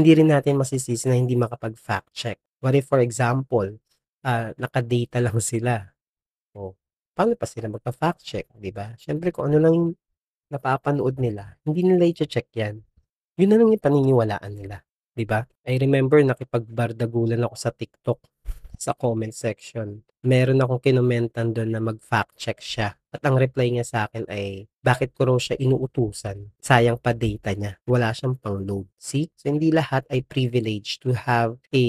hindi rin natin masisisi na hindi makapag-fact check. What if for example, ah, naka-data lang sila, oh, paano pa sila magfa-fact check, 'di ba? Siyempre kung ano lang yung napapanood nila, hindi nila iche-check 'yan. Yun na lang yung paniniwalaan nila, 'di ba? I remember nakipagbardagulan ako sa TikTok, sa comment section. Meron akong kinomentan dun na mag-fact check siya at ang reply niya sa'kin ay bakit ko raw siya inuutusan, sayang pa data niya, wala siyang pang-load. See? So hindi lahat ay privilege to have a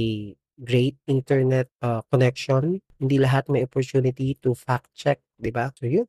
great internet, ah, connection. Hindi lahat may opportunity to fact check, 'di ba? So yun.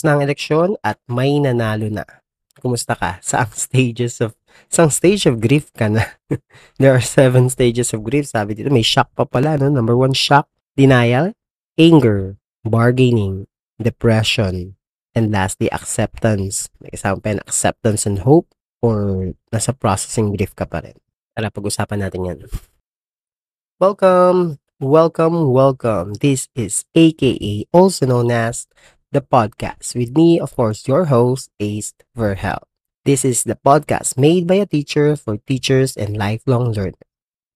Tapos na ang eleksyon at may nanalo na. Kumusta ka? Saang stages of saang stage of grief ka na? There are 7 stages of grief sabi dito. May shock pa pala 'no. Number 1 shock, denial, anger, bargaining, depression, and lastly acceptance. May pa yan acceptance and hope or nasa processing grief ka pa rin. Tara pag-usapan natin 'yan. Welcome, welcome, welcome. This is AKA also known as the podcast with me, of course, your host, Ace Verhel. This is the podcast made by a teacher for teachers and lifelong learners.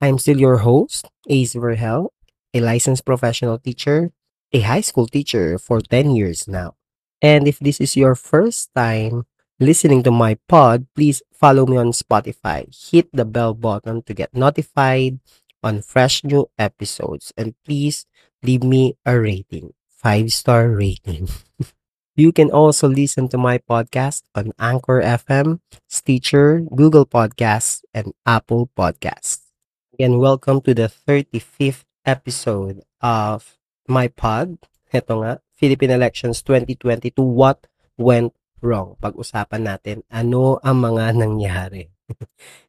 I'm still your host, Ace Verhel, a licensed professional teacher, a high school teacher for 10 years now. And if this is your first time listening to my pod, please follow me on Spotify. Hit the bell button to get notified on fresh new episodes. And please leave me a rating. Five star rating. you can also listen to my podcast on Anchor FM, Stitcher, Google Podcasts, and Apple Podcasts. Again, welcome to the 35th episode of my pod. Ito nga, Philippine Elections 2022, What Went Wrong? Pag-usapan natin, ano ang mga nangyari?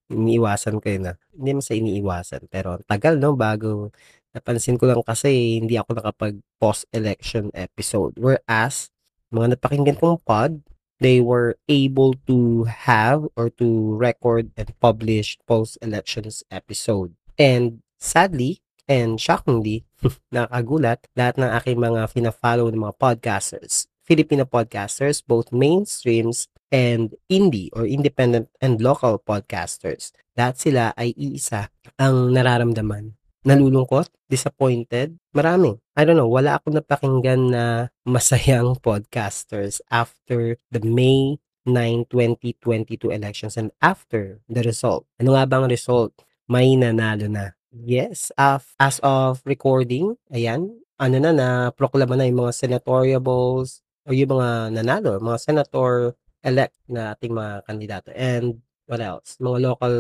iniiwasan ko yun, ah. Hindi naman sa iniiwasan, pero tagal 'no, bago napansin ko lang kasi hindi ako nakapag post-election episode. Whereas, mga napakinggan kong pod, they were able to have or to record and publish post-elections episode. And sadly, and shockingly, nakagulat, lahat ng aking mga fina-follow ng mga podcasters, Filipino podcasters, both mainstreams and indie or independent and local podcasters. Lahat sila ay iisa ang nararamdaman. Nalulungkot, disappointed, marami. I don't know, wala akong napakinggan na masayang podcasters after the May 9, 2022 elections and after the result. Ano nga bang result? May nanalo na. Yes, af- as of recording, ayan, ano na na proklama na yung mga senatoriables o yung mga nanalo, mga senator-elect na ating mga kandidato. And what else? Mga local,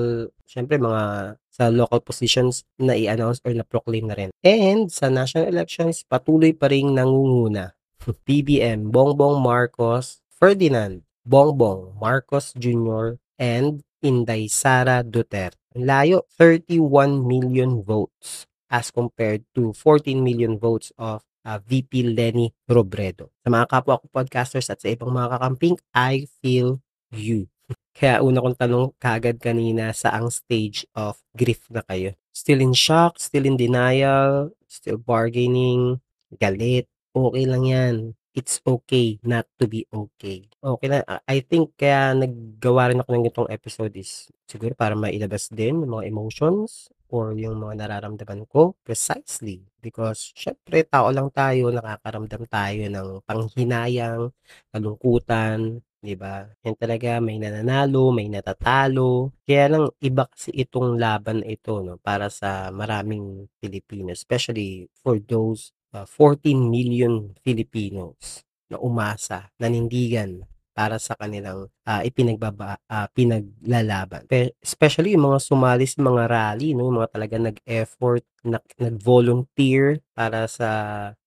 syempre mga sa local positions na i-announce or na-proclaim na rin. And sa national elections, patuloy pa ring nangunguna. BBM, Bongbong Marcos, Ferdinand, Bongbong Marcos Jr., and Inday Sara Duterte. Ang layo, 31 million votes as compared to 14 million votes of uh, VP Lenny Robredo. Sa mga kapwa ko podcasters at sa ibang mga kakamping, I feel you. Kaya una kong tanong kagad kanina, saang stage of grief na kayo? Still in shock, still in denial, still bargaining, galit, okay lang yan. It's okay not to be okay. Okay lang. I think kaya naggawa rin ako ng ganitong episode is siguro para mailabas din yung mga emotions or yung mga nararamdaman ko precisely because syempre tao lang tayo, nakakaramdam tayo ng panghinayang, kalungkutan, 'di ba? Yan talaga may nananalo, may natatalo. Kaya lang iba kasi itong laban ito 'no para sa maraming Pilipino, especially for those uh, 14 million Filipinos na umasa, nanindigan para sa kanilang uh, ipinagbaba uh, pinaglalaban. Especially yung mga sumali sa mga rally, no, yung mga talaga nag-effort, nag-volunteer para sa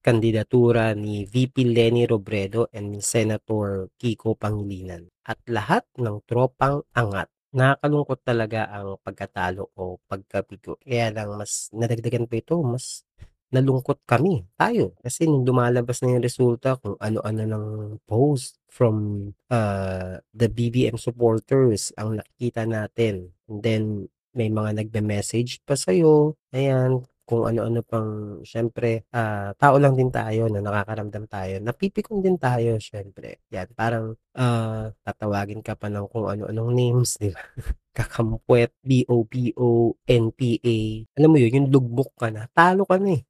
kandidatura ni VP Lenny Robredo and Senator Kiko Pangilinan. At lahat ng tropang angat Nakakalungkot talaga ang pagkatalo o pagkabigo. Kaya lang mas nadagdagan pa ito, mas nalungkot kami, tayo. Kasi nung lumalabas na yung resulta kung ano-ano ng post from, ah, the BBM supporters ang nakikita natin. And then may mga nagme-message pa sa'yo, ayan, kung ano-ano pang siyempre, ah, tao lang din tayo na nakakaramdam tayo, napipikon din tayo siyempre. 'Yan parang, ah, tatawagin ka pa ng kung ano-anong names, 'di ba? Kakampwet, BOPO, NPA, alam mo 'yun, yung lugmok ka na, talo ka na, eh.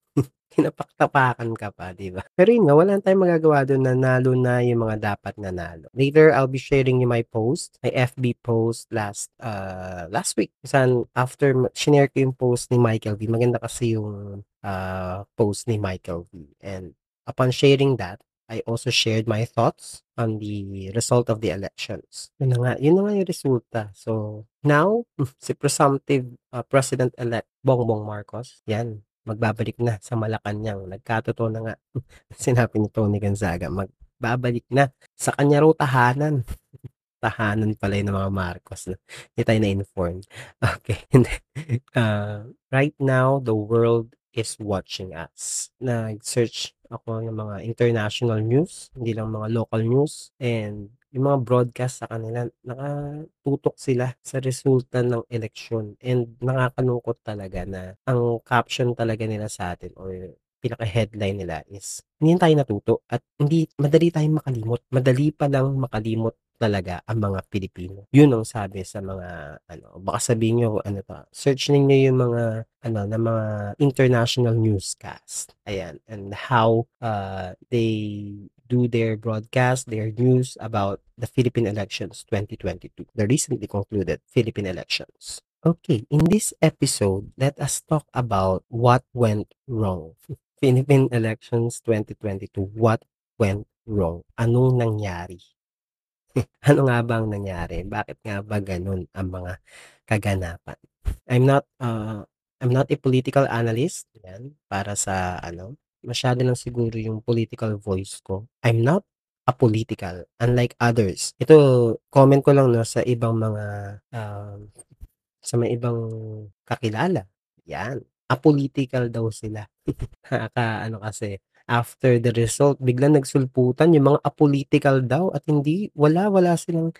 Tinapak-tapakan ka pa, 'di ba? Pero 'yun nga, wala na tayong magagawa dun, nanalo na yung mga dapat nanalo. Later, I'll be sharing you my post, my FB post last, ah, last week. Saan after shinare ko yung post ni Michael V, maganda kasi yung, ah, post ni Michael V. And upon sharing that, I also shared my thoughts on the result of the elections. Yun na nga, yun na nga yung resulta. So, now, si presumptive, ah, President-elect Bongbong Marcos, 'yan, magbabalik na sa Malacanang. Nagkatotoo na nga, sinabi ni Tony Gonzaga, magbabalik na sa kanya raw tahanan. Tahanan pala yun ng mga Marcos hindi tayo na-inform. Hindi. Ah, right now, the world is watching us. Nag-search ako ng mga international news, hindi lang mga local news and yung mga broadcast sa kanila nakatutok sila sa resulta ng eleksyon. And nakakalungkot talaga na ang caption talaga nila sa atin or pinaka-headline nila is, "Hindi na tayo natuto at hindi madali tayong makalimot, madali palang makalimot talaga ang mga Pilipino." Yun ang sabi sa mga ano, baka sabihin niyo ano 'to, search ninyo yung mga ano, ng mga international newscast, ayan, and how, uh, they do their broadcast, their news about the Philippine elections 2022, the recently concluded Philippine elections. Okay, in this episode, let us talk about what went wrong. Philippine elections 2022, what went wrong? Anong nangyari? Ano nga ba ang nangyari? Bakit nga ba ganun ang mga kaganapan? I'm not, uh, I'm not a political analyst, 'yan, para sa ano, masyado lang siguro yung political voice ko. I'm not apolitical, unlike others. Ito, comment ko lang 'no sa ibang mga, um, sa may ibang kakilala, 'yan, apolitical daw sila. Nakakaano kasi, after the result biglang nagsulputan yung mga apolitical daw at hindi wala wala silang,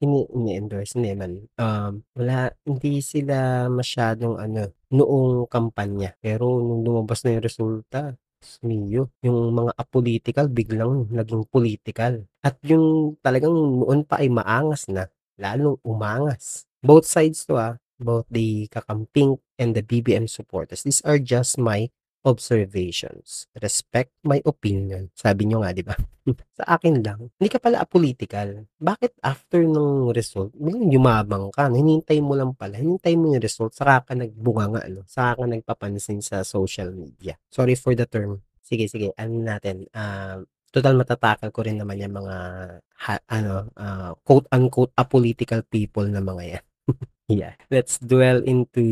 ini ini-endorse, hindi naman, um, wala hindi sila masyadong ano, noong kampanya. Pero nung lumabas na yung resulta, mio, yung mga apolitical biglang naging political. At yung talagang noon pa ay maangas na, lalong umangas. Both sides 'to, ah, both the kakamping and the BBM supporters. These are just my observations. Respect my opinion. Sabi niyo nga, 'di ba? Sa akin lang, hindi ka pala apolitical. Bakit after nung result, biglang yumabang ka, no? hinihintay mo lang pala, hinintay mo yung result, saka ka nagbunganga, ano? Saka ka nagpapansin sa social media. Sorry for the term. Sige, sige, ano natin, ah, total matatakal ko rin naman yung mga ha, ano, ah, quote unquote apolitical people na mga yan. yeah, let's dwell into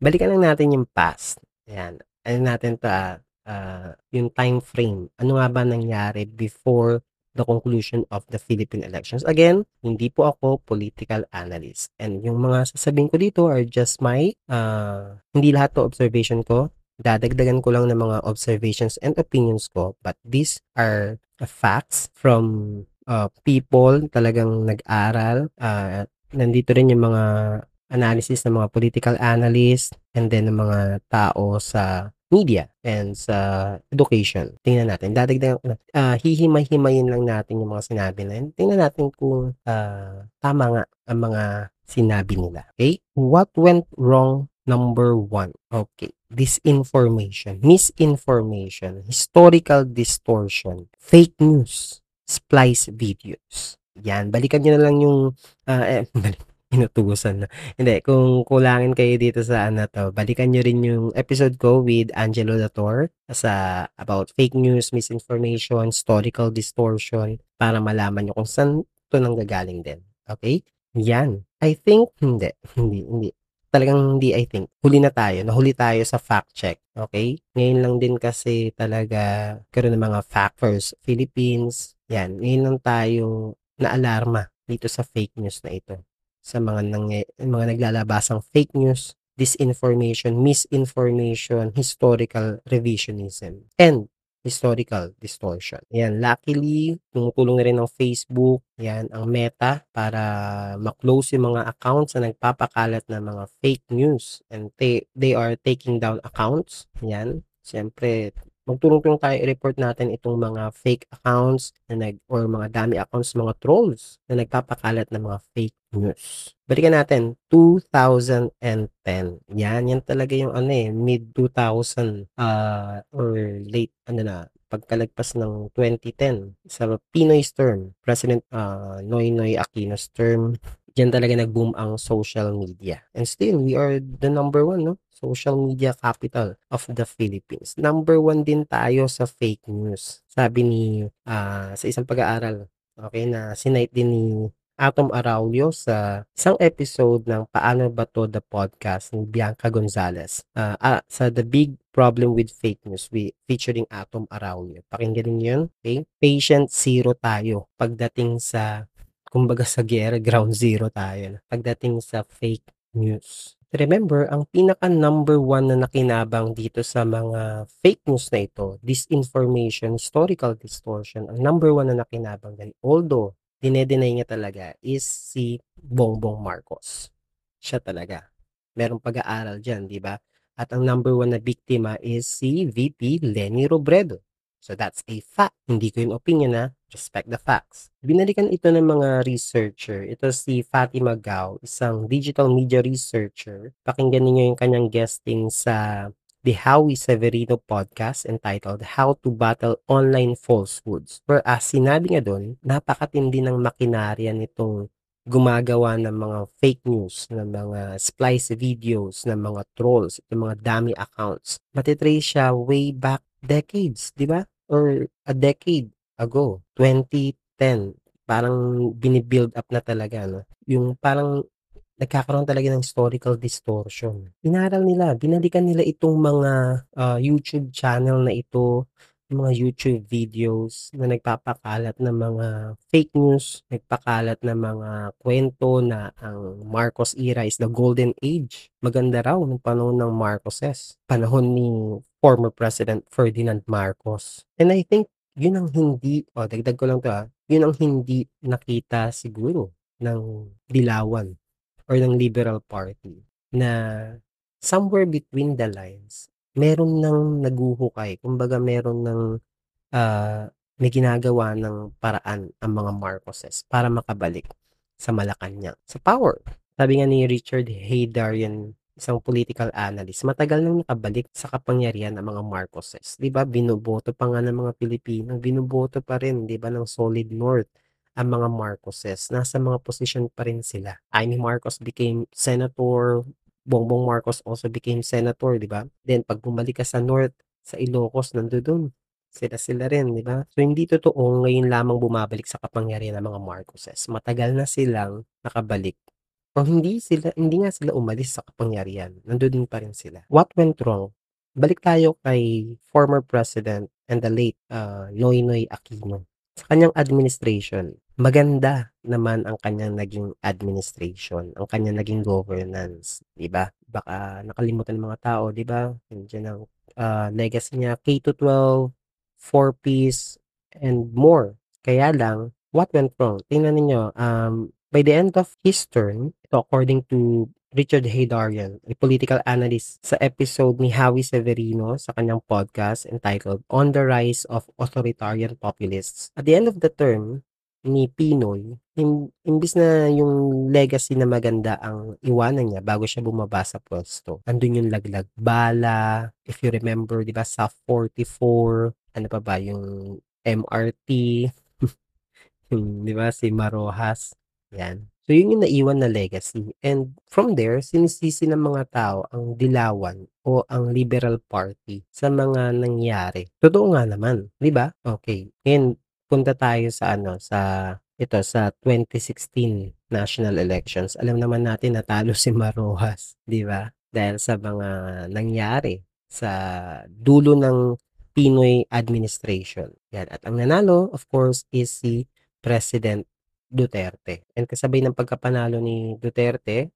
balikan lang natin yung past. Ayan, ano natin 'to, ah, ah, yung time frame. Ano nga ba nangyari before the conclusion of the Philippine elections? Again, hindi po ako political analyst and yung mga sasabihin ko dito are just my, ah, hindi lahat 'to observation ko. Dadagdagan ko lang ng mga observations and opinions ko, but these are facts from, uh, people talagang nag-aral, ah, nandito rin yung mga analysis ng mga political analyst and then ng mga tao sa media and sa education. Tingnan natin, dadagdagan ko na, ah, hihimay-himayin lang natin yung mga sinabi na yun. Tingnan natin kung, ah, tama nga ang mga sinabi nila. Okay? What went wrong? Number one, okay, disinformation, misinformation, historical distortion, fake news, splice videos. Yan, balikan niyo na lang yung, ah, eh, balik inutusan na. Hindi, kung kulangin kayo dito sa ano 'to, balikan niyo rin yung episode ko with Angelo Lator sa about fake news, misinformation, historical distortion para malaman niyo kung saan 'to nanggagaling din, okey? Yan, I think hindi, hindi, hindi. Talagang hindi I think, huli na tayo, nahuli tayo sa fact check, okey? Ngayon lang din kasi talaga nagkaroon ng mga Fact First Philippines, yan, ngayon lang tayo naalarma dito sa fake news na ito. Sa mga nangya mga naglalabasang fake news, disinformation, misinformation, historical revisionism, and historical distortion. Yan, luckily, tumutulong na rin ng Facebook, yan, ang Meta para ma-close yung mga accounts na nagpapakalat ng mga fake news and they, they are taking down accounts. Yan, siyempre, magtulong-tulong tayo i-report natin itong mga fake accounts na nag or mga dami accounts, mga trolls na nagpapakalat ng mga fake news. Balikan natin, 2010. Yan, yan talaga yung ano eh, mid-2000 uh, or late, ano na, pagkalagpas ng 2010 sa Pinoy's term, President uh, Noynoy Aquino's term, diyan talaga nag-boom ang social media. And still, we are the number one, no? Social media capital of the Philippines. Number one din tayo sa fake news. Sabi ni, uh, sa isang pag-aaral, okay, na sinite din ni Atom Araulio sa isang episode ng Paano Ba To The Podcast ni Bianca Gonzalez uh, uh, sa The Big Problem with Fake News we, featuring Atom Araulio. Pakinggan niyo yun. Okay? Patient zero tayo pagdating sa kumbaga sa gera, ground zero tayo. Pagdating sa fake news. Remember, ang pinaka number one na nakinabang dito sa mga fake news na ito, disinformation, historical distortion, ang number one na nakinabang dyan, although dinedenay niya talaga is si Bongbong Marcos. Siya talaga. Merong pag-aaral dyan, di ba? At ang number one na biktima is si VP Lenny Robredo. So that's a fact. Hindi ko yung opinion na respect the facts. Binalikan ito ng mga researcher. Ito si Fatima Gao, isang digital media researcher. Pakinggan niyo yung kanyang guesting sa the Howie Severino podcast entitled How to Battle Online Falsehoods. Whereas sinabi nga doon, napakatindi ng makinarya nitong gumagawa ng mga fake news, ng mga splice videos, ng mga trolls, ng mga dummy accounts. Matitrace siya way back decades, di ba? Or a decade ago, 2010, parang bini-build up na talaga, no? Yung parang nagkakaroon talaga ng historical distortion. Inaral nila, binalikan nila itong mga uh, YouTube channel na ito, mga YouTube videos na nagpapakalat ng mga fake news, nagpakalat ng mga kwento na ang Marcos era is the golden age. Maganda raw ng panahon ng Marcoses, panahon ni former President Ferdinand Marcos. And I think yun ang hindi, o oh, dagdag ko lang to ah, yun ang hindi nakita siguro ng Dilawan or ng Liberal Party na somewhere between the lines, meron nang naguhukay. Kumbaga meron ng uh, may ginagawa ng paraan ang mga Marcoses para makabalik sa Malacanang, sa power. Sabi nga ni Richard Haydarian isang political analyst, matagal nang nakabalik sa kapangyarihan ang mga Marcoses. 'Di ba? Binoboto pa nga ng mga Pilipino, binoboto pa rin, 'di ba, ng Solid North ang mga Marcoses. Nasa mga posisyon pa rin sila. Amy Marcos became senator, Bongbong Marcos also became senator, 'di ba? Then pag bumalik ka sa North, sa Ilocos, nandoon sila sila rin, 'di ba? So hindi totoo ngayon lamang bumabalik sa kapangyarihan ng mga Marcoses. Matagal na silang nakabalik o hindi sila hindi nga sila umalis sa kapangyarihan, nandoon pa rin sila. What went wrong? Balik tayo kay former president and the late uh, Noynoy Aquino. Sa kanyang administration, maganda naman ang kanyang naging administration, ang kanyang naging governance, 'di ba? Baka nakalimutan ng mga tao, 'di ba? Nandiyan ang uh, legacy niya K-12, 4Ps and more. Kaya lang, what went wrong? Tingnan niyo, um, by the end of his term, ito according to Richard Haydarian, a political analyst sa episode ni Howie Severino sa kanyang podcast entitled On the Rise of Authoritarian Populists. At the end of the term ni Pinoy, im- imbis na yung legacy na maganda ang iwanan niya bago siya bumaba sa pwesto. Andun yung laglag bala, if you remember, di ba, sa 44, ano pa ba, yung MRT, yung, di ba, si Marojas, yan. So, yun yung naiwan na legacy. And from there, sinisisi ng mga tao ang Dilawan o ang Liberal Party sa mga nangyari. Totoo nga naman, 'di ba? Okay. Ngayon, punta tayo sa ano, sa ito sa 2016 national elections. Alam naman natin natalo si Marojas, 'di ba? Dahil sa mga nangyari sa dulo ng Pinoy administration. Yan. At ang nanalo, of course, is si President Duterte. And kasabay ng pagkapanalo ni Duterte,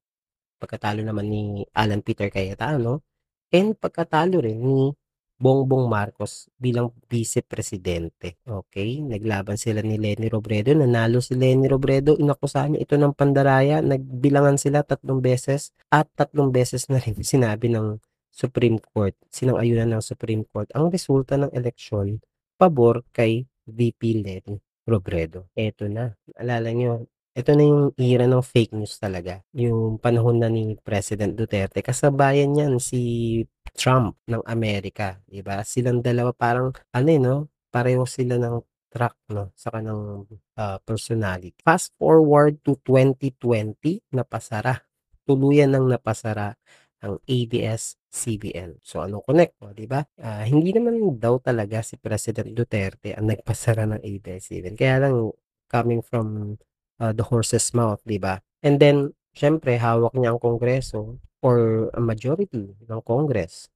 pagkatalo naman ni Alan Peter Cayetano, and pagkatalo rin ni Bongbong Marcos bilang Vice Presidente. Okay? Naglaban sila ni Leni Robredo. Nanalo si Leni Robredo. Inakusahan niya ito ng pandaraya. Nagbilangan sila tatlong beses at tatlong beses na rin sinabi ng Supreme Court, sinang-ayunan ng Supreme Court, ang resulta ng eleksyon pabor kay VP Leni Robredo. Eto na. Alala nyo, ito na yung era ng fake news talaga. Yung panahon na ni President Duterte. Kasabayan yan si Trump ng Amerika, 'di ba? Silang dalawa parang ano eh, no? Pareho sila ng track no sa kanang uh, personality. Fast forward to 2020, napasara. Tuluyan nang napasara ang ABS-CBN. So ano connect, no, 'di ba? Uh, hindi naman daw talaga si President Duterte ang nagpasara ng ABS-CBN. Kaya lang coming from uh, the horse's mouth, 'di ba? And then syempre hawak niya ang Kongreso or a majority ng Congress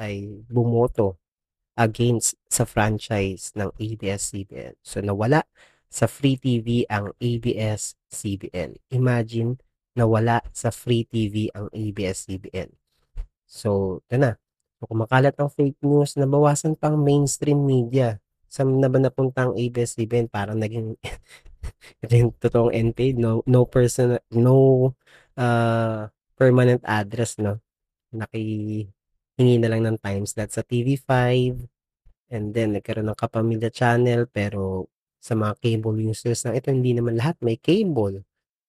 ay bumoto against sa franchise ng ABS-CBN. So nawala sa free TV ang ABS-CBN. Imagine nawala sa free TV ang ABS-CBN. So, ito na. So, kumakalat ang fake news, nabawasan pang mainstream media. Saan na ba napunta ang ABS-CBN? Parang naging ito yung totoong NPA, no, no person, no uh, permanent address, no? Nakihingi na lang ng time slot sa TV5 and then nagkaroon ng Kapamilya Channel pero sa mga cable users na ito hindi naman lahat may cable.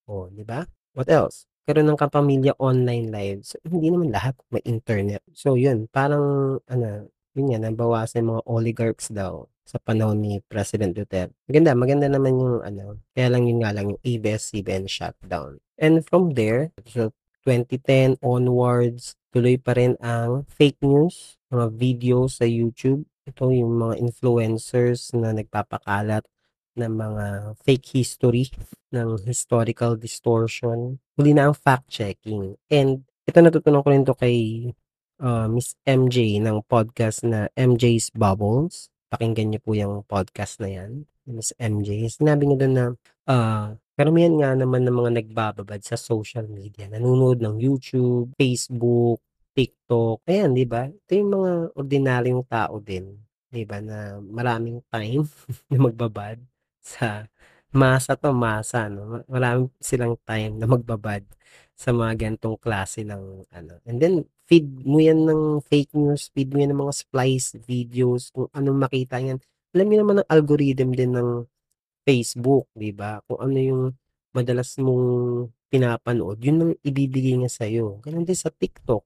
Oh, 'di ba? What else? Karoon ng Kapamilya online live. So, hindi naman lahat may internet. So, 'yun, parang ano, yun nga nabawasan mga oligarchs daw sa panahon ni President Duterte. Maganda, maganda naman yung ano, kaya lang yun nga lang yung ABS-CBN shutdown. And from there, so 2010 onwards, tuloy pa rin ang fake news, mga video sa YouTube. Ito yung mga influencers na nagpapakalat ng mga fake history, ng historical distortion. Huli na ang fact-checking. And ito natutunan ko rin to kay uh, Miss MJ ng podcast na MJ's Bubbles. Pakinggan niyo po yung podcast na yan. Miss MJ. Sinabi niya doon na uh, Karamihan nga naman ng mga nagbababad sa social media, nanonood ng YouTube, Facebook, TikTok, ayan 'di ba? Ito yung mga ordinaryong tao din, 'di ba, na maraming time na magbabad sa masa 'to, masa 'no, marami silang time na magbabad sa mga ganitong klase ng ano, and then feed mo yan ng fake news, feed mo yan ng mga splice videos, kung anong makita niyan. Alam niyo naman ang algorithm din ng Facebook, 'di ba? Kung ano yung madalas mong pinapanood, yun ang ibibigay niya sa'yo. Gano'n din sa TikTok,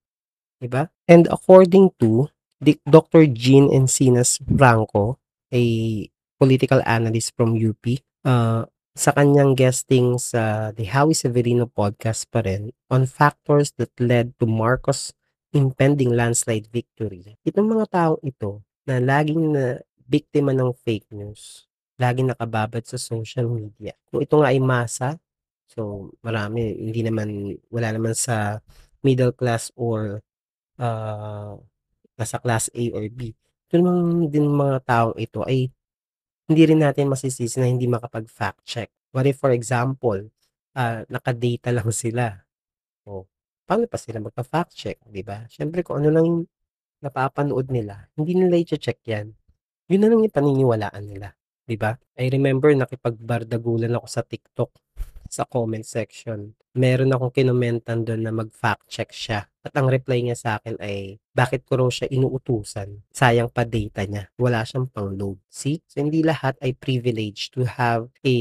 'di ba? And according to Dic Dr. Jean Encinas Franco, a political analyst from UP, uh, sa kanyang guesting sa The Howie Severino podcast pa rin on factors that led to Marcos impending landslide victory. Itong mga taong ito na laging na biktima ng fake news, laging nakababad sa social media. Kung ito nga ay masa, so marami, hindi naman, wala naman sa middle class or uh, nasa class A or B. Ito naman din mga taong ito ay hindi rin natin masisisi na hindi makapag-fact check. What if for example, uh, nakadata lang sila. O, paano pa sila magpa-fact check, di ba? Siyempre kung ano lang napapanood nila, hindi nila i-check yan. Yun na lang yung paniniwalaan nila. 'Di ba? I remember nakipagbardagulan ako sa TikTok sa comment section. Meron akong kinomentan doon na mag-fact check siya. At ang reply niya sa akin ay, bakit ko raw siya inuutusan? Sayang pa data niya. Wala siyang pang-load. See? So, hindi lahat ay privilege to have a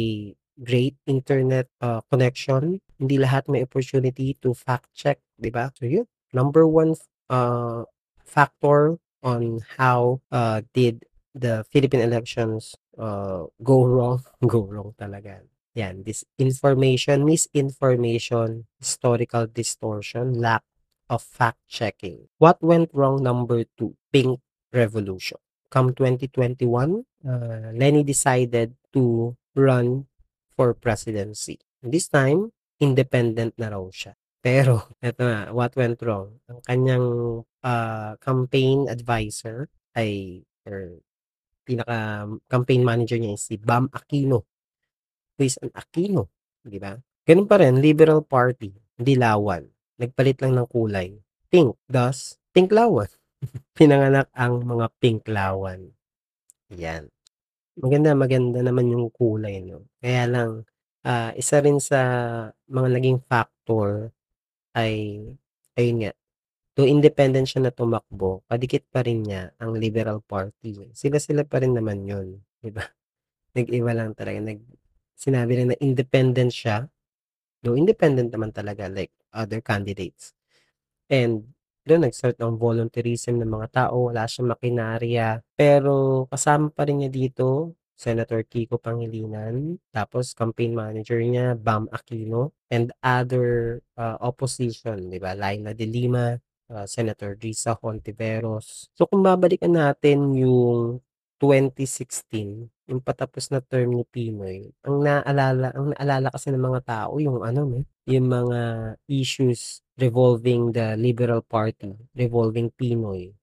great internet uh, connection. Hindi lahat may opportunity to fact check. Di ba? So, yun. Number one uh, factor on how uh, did the Philippine elections uh, go wrong, go wrong talaga. Yan, disinformation, misinformation, historical distortion, lack of fact-checking. What went wrong? Number two, pink revolution. Come 2021, uh, Lenny decided to run for presidency. This time, independent na raw siya. Pero, eto na, what went wrong? Ang kanyang uh, campaign advisor ay, or pinaka campaign manager niya si Bam Aquino. An Aquino, 'di ba? Gano'n pa rin, Liberal Party, Dilawan, nagpalit lang ng kulay, pink, thus Pinklawan. Pinanganak ang mga Pinklawan, 'yan. Maganda, maganda naman yung kulay 'no, kaya lang, ah, isa rin sa mga naging factor ay ayun nga, though independent siya na tumakbo, kadikit pa rin niya ang Liberal Party. Sila-sila pa rin naman yun, 'di ba? Nag-iba lang talaga, nag sinabi lang na independent siya, though independent naman talaga like other candidates. And dun nag-start ang volunteerism ng mga tao, wala siyang makinarya, pero kasama pa rin niya dito Senator Kiko Pangilinan, tapos campaign manager niya Bam Aquino, and other, ah, opposition, 'di ba, Laila de Lima, ah, Senator Risa Hontiveros. So kung babalikan natin yung 2016, yung patapos na term ni Pinoy, ang naalala ang naalala kasi ng mga tao yung ano 'no, yung mga issues revolving the Liberal Party, revolving Pinoy,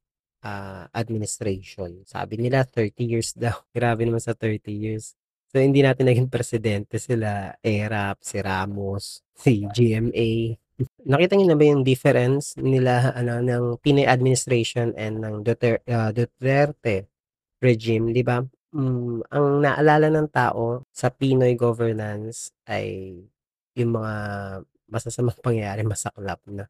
ah, administration. Sabi nila 30 years daw, grabe naman sa 30 years. So hindi natin naging presidente sila ERAP, si Ramos, si GMA. Nakita niyo na ba yung difference nila ano, ng Pinoy administration and ng Duter ah, Duterte regime, 'di ba? Hmm, ang naalala ng tao sa Pinoy governance ay yung mga masasamang pangyayari, masaklap na.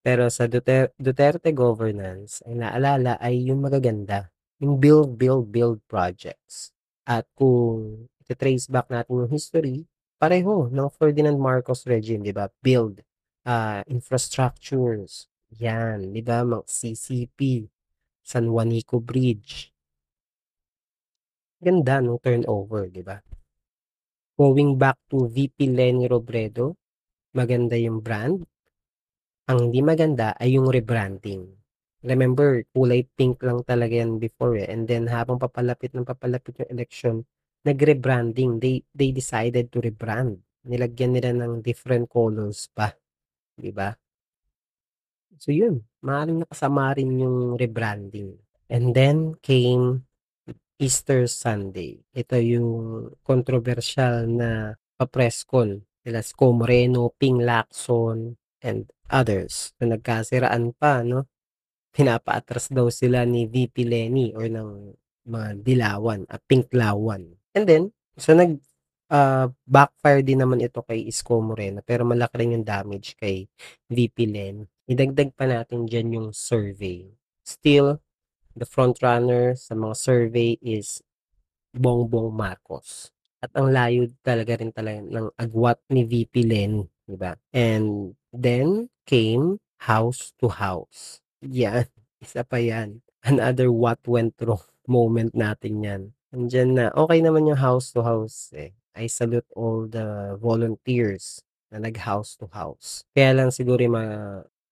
Pero sa Duter Duterte governance, ang naalala ay yung magaganda, yung build, build, build projects. At kung ite-trace back natin yung history, pareho ng Ferdinand Marcos regime, 'di ba? Build, ah, infrastructures, 'yan, 'di ba? Mga CCP, San Juanico Bridge. Ganda nung turnover, 'di ba? Going back to VP Leni Robredo, maganda yung brand. Ang hindi maganda ay yung rebranding. Remember, kulay pink lang talaga yan before eh, and then habang papalapit ng papalapit yung election, nag-rebranding. They they decided to rebrand. Nilagyan nila ng different colors pa, 'di ba? So yun, maaaring nakasama rin yung rebranding. And then came Easter Sunday. Ito yung kontrobersyal na pa-press call nila Isko Moreno, Ping Lacson, and others na nagkasiraan pa, no? Pinapaatras daw sila ni VP Leni or ng mga Dilawan, ah, Pinklawan. And then, so nag ah, backfire din naman ito kay Isko Moreno pero malaki rin yung damage kay VP Leni. Idagdag pa natin diyan yung survey. Still, the frontrunner sa mga survey is Bongbong Marcos. At ang layo talaga rin talaga ng agwat ni VP Leni, 'di ba? And then came house to house. Yan, isa pa yan. Another what went wrong moment natin yan. Nandiyan na, okay naman yung house to house eh. I salute all the volunteers na nag-house to house. Kaya lang siguro yung mga,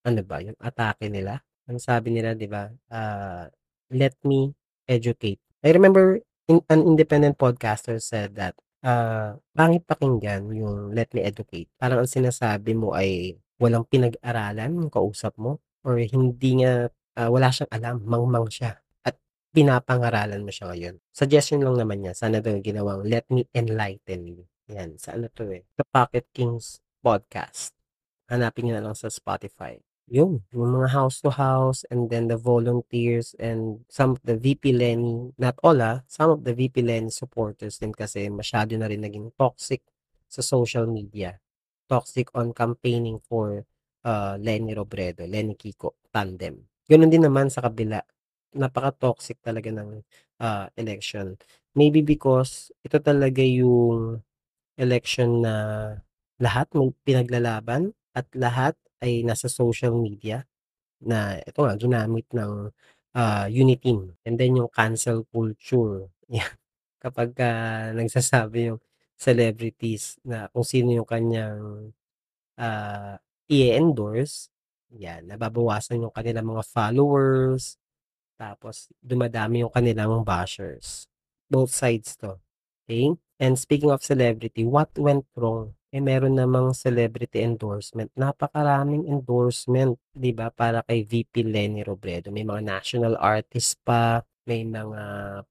ano ba, yung atake nila. Ang sabi nila, di ba, ah, let me educate. I remember in, an independent podcaster said that, ah, pangit pakinggan yung let me educate. Parang ang sinasabi mo ay walang pinag-aralan yung kausap mo or hindi niya, ah, wala siyang alam, mangmang siya at pinapangaralan mo siya ngayon. Suggestion lang naman niya, sana daw ginawang let me enlighten you. Yan, sa ano 'to eh, The Pocket Kings Podcast. Hanapin niyo na lang sa Spotify. Yun, yung mga house to house and then the volunteers and some of the VP Leni, not all ah, some of the VP Leni supporters din kasi masyado na rin naging toxic sa social media. Toxic on campaigning for uh, Leni Robredo, Leni Kiko tandem. Gano'n din naman sa kabila. Napaka-toxic talaga ng uh, election. Maybe because ito talaga yung election na lahat may pinaglalaban at lahat ay nasa social media na ito nga ginamit ng uh, Uniteam and then yung cancel culture. Kapag uh, nagsasabi yung celebrities na kung sino yung kanyang uh, i-endorse, yan, nababawasan yung kanilang mga followers, tapos dumadami yung kanilang bashers. Both sides to. Okay? And speaking of celebrity, what went wrong? Eh meron namang celebrity endorsement. Napakaraming endorsement, 'di ba, para kay VP Leni Robredo. May mga national artists pa, may mga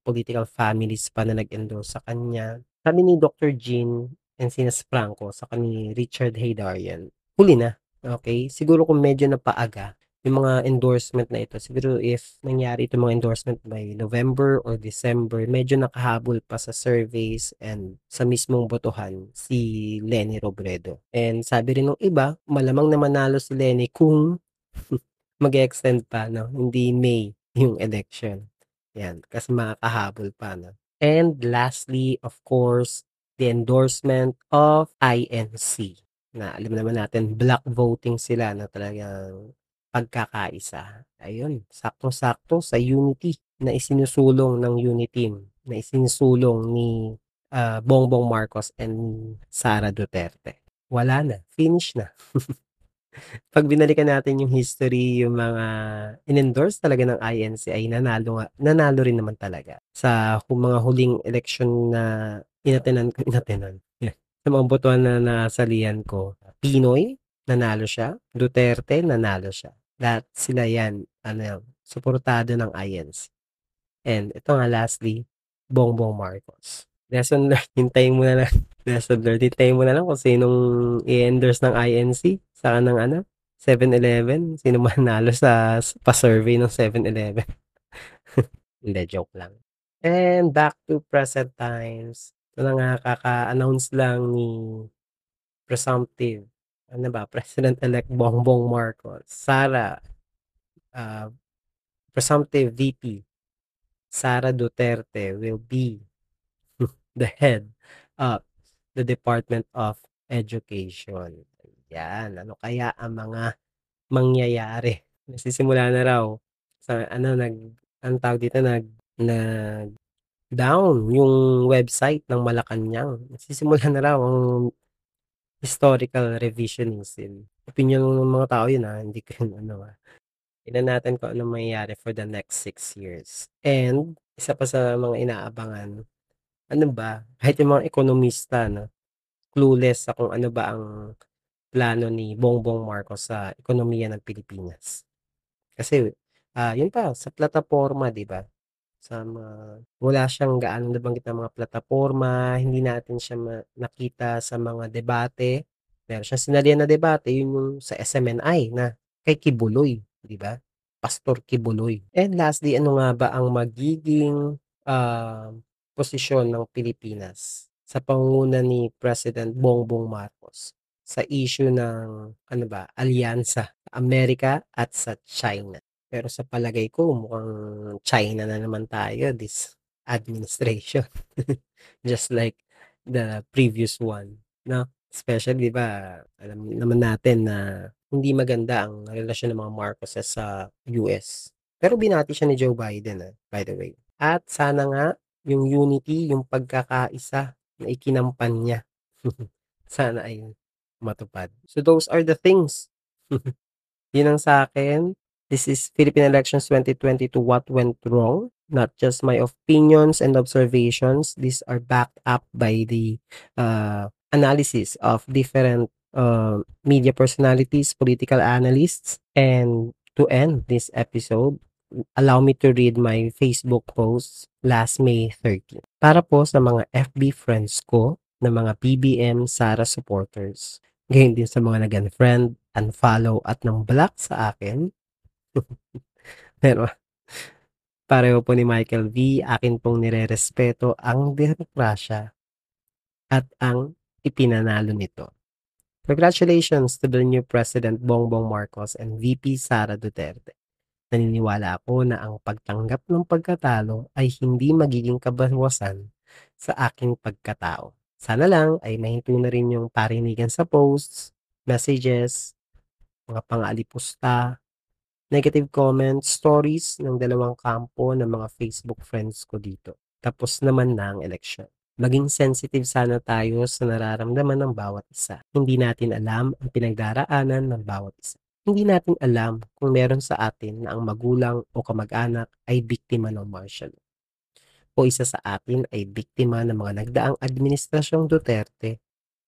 political families pa na nag-endorse sa kanya. Sabi ni Doctor Jean Encinas Franco saka ni Richard Heydarian, huli na, okey. Siguro kung medyo napaaga yung mga endorsement na ito, siguro if nangyari itong mga endorsement by November or December, medyo nakahabol pa sa surveys and sa mismong botohan si Leni Robredo. And sabi rin nung iba, malamang na manalo si Leni kung mag-e-extend pa 'no, hindi May yung election, 'yan kasi makakahabol pa 'no. And lastly, of course, the endorsement of INC na alam naman natin black voting sila na talagang pagkakaisa. Ayun, saktong-sakto sa unity na isinusulong ng Uniteam, na isinusulong ni, ah, Bongbong Marcos and Sara Duterte. Wala na, finish na. 'Pag binalikan natin yung history, yung mga in-endorse talaga ng INC ay nanalo nanalo rin naman talaga. Sa mga huling eleksyon na inatenan ko inatenan, sa mga botohan na nasalihan ko, Pinoy, nanalo siya, Duterte, nanalo siya. Lahat sila 'yan ano, suportado ng INC. And ito nga lastly, Bongbong Marcos. Lesson learned, hintayin mo na lang lesson learned, hintayin mo na lang kung sinong i-endorse ng INC saka ng ano, 7-Eleven, sino manalo sa pa-survey ng 7-Eleven. Hindi, joke lang. And back to present times, ito na nga kaka-announce lang ni presumptive, ano ba, President-elect Bongbong Marcos, Sara, ah, presumptive VP, Sara Duterte will be the head of the Department of Education. Yan, ano kaya ang mga mangyayari? Nagsisimula na raw sa ano nag anong tawag dito, nag nag-down yung website ng Malacanang. Nagsisimula na raw ang historical revisionism. Opinyon ng mga tao yun, ah, hindi ko yun ano, ah. Tignan natin kung anong mangyayari for the next 6 years. And isa pa sa mga inaabangan, ano ba, kahit yung mga ekonomista 'no, clueless sa kung ano ba ang plano ni Bongbong Marcos sa ekonomiya ng Pilipinas. Kasi, ah, yun pa sa plataporma 'di ba, sa mga wala siyang gaanong nabanggit na mga plataporma, hindi natin siya ma nakita sa mga debate. Meron siyang sinalihan na debate, yun yung sa SMNI na kay Kibuloy, 'di ba? Pastor Kibuloy. And lastly, ano nga ba ang magiging, ah, posisyon ng Pilipinas sa pangunguna ni President Bongbong Marcos sa issue ng ano ba, alyansa sa Amerika at sa China. Pero sa palagay ko mukhang China na naman tayo this administration. Just like the previous one, 'no? Especially 'di ba, alam naman natin na hindi maganda ang relasyon ng mga Marcoses sa US. Pero binati siya ni Joe Biden, ah, by the way. At sana nga yung unity, yung pagkakaisa na ikinampan niya, sana ay matupad. So those are the things. Yun ang sa'kin. This is Philippine Elections 2022, what went wrong? Not just my opinions and observations. These are backed up by the, uh, analysis of different, uh, media personalities, political analysts. And to end this episode, allow me to read my Facebook post last May 13. Para po sa mga FB friends ko na mga BBM Sara supporters. Gayon din sa mga nag-unfriend, unfollow at nang-block sa akin. Pero pareho po ni Michael V, akin pong nirerespeto ang demokrasya at ang ipinanalo nito. Congratulations to the new President Bongbong Marcos and VP Sara Duterte. Naniniwala ako na ang pagtanggap ng pagkatalo ay hindi magiging kabawasan sa aking pagkatao. Sana lang ay mahinto na rin yung parinigan sa posts, messages, mga pang-aalipusta, negative comments, stories ng dalawang kampo ng mga Facebook friends ko dito. Tapos naman na ang eleksyon. Maging sensitive sana tayo sa nararamdaman ng bawat isa. Hindi natin alam ang pinagdaraanan ng bawat isa. Hindi natin alam kung meron sa atin na ang magulang o kamag-anak ay biktima ng martial law. O isa sa atin ay biktima ng mga nagdaang administrasyong Duterte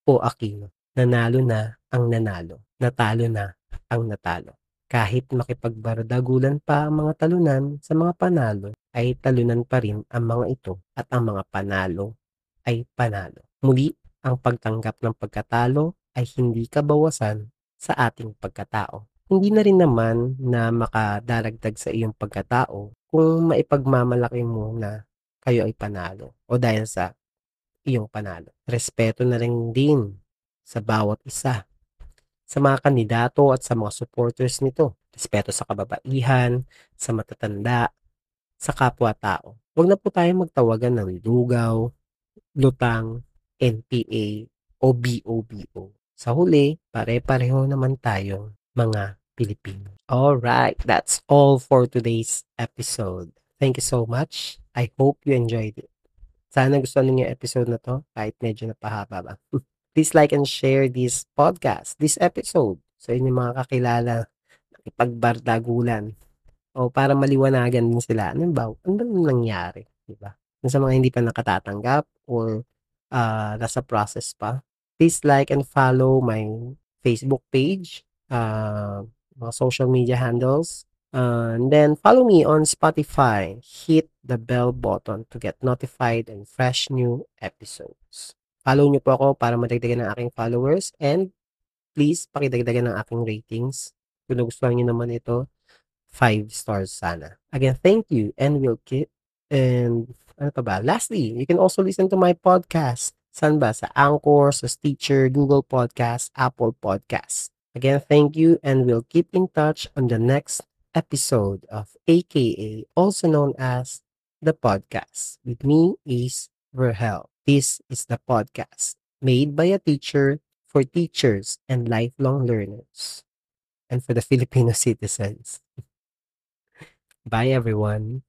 o Aquino. Nanalo na ang nanalo. Natalo na ang natalo. Kahit makipagbardagulan pa ang mga talunan sa mga panalo, ay talunan pa rin ang mga ito at ang mga panalo ay panalo. Muli, ang pagtanggap ng pagkatalo ay hindi kabawasan sa ating pagkatao. Hindi na rin naman na makadaragdag sa iyong pagkatao kung maipagmamalaki mo na kayo ay panalo o dahil sa iyong panalo. Respeto na rin din sa bawat isa sa mga kandidato at sa mga supporters nito. Respeto sa kababaihan, sa matatanda, sa kapwa-tao. Huwag na po tayo magtawagan ng lugaw, lutang, NPA, o BOBO. Sa huli, pare-pareho naman tayong mga Pilipino. Alright, that's all for today's episode. Thank you so much. I hope you enjoyed it. Sana gusto ninyo yung episode na to, kahit medyo napahaba ba. Please like and share this podcast, this episode, sa inyong mga kakilala, ipagbardagulan, o para maliwanagan din sila. Ano ba? Ano ba nangyari? Diba? Sa mga hindi pa nakatatanggap or uh, nasa process pa, please like and follow my Facebook page, uh, mga social media handles, uh, and then follow me on Spotify. Hit the bell button to get notified and fresh new episodes. Follow nyo po ako para madagdagan ng aking followers and please pakidagdagan ng aking ratings. Kung nagustuhan nyo naman ito, 5 stars sana. Again, thank you and we'll keep and ano pa ba? Lastly, you can also listen to my podcast. Saan ba? Sa Anchor, sa Stitcher, Google Podcast, Apple Podcast. Again, thank you and we'll keep in touch on the next episode of AKA, also known as the podcast. With me is Verhel. This is the podcast made by a teacher for teachers and lifelong learners and for the Filipino citizens. Bye, everyone.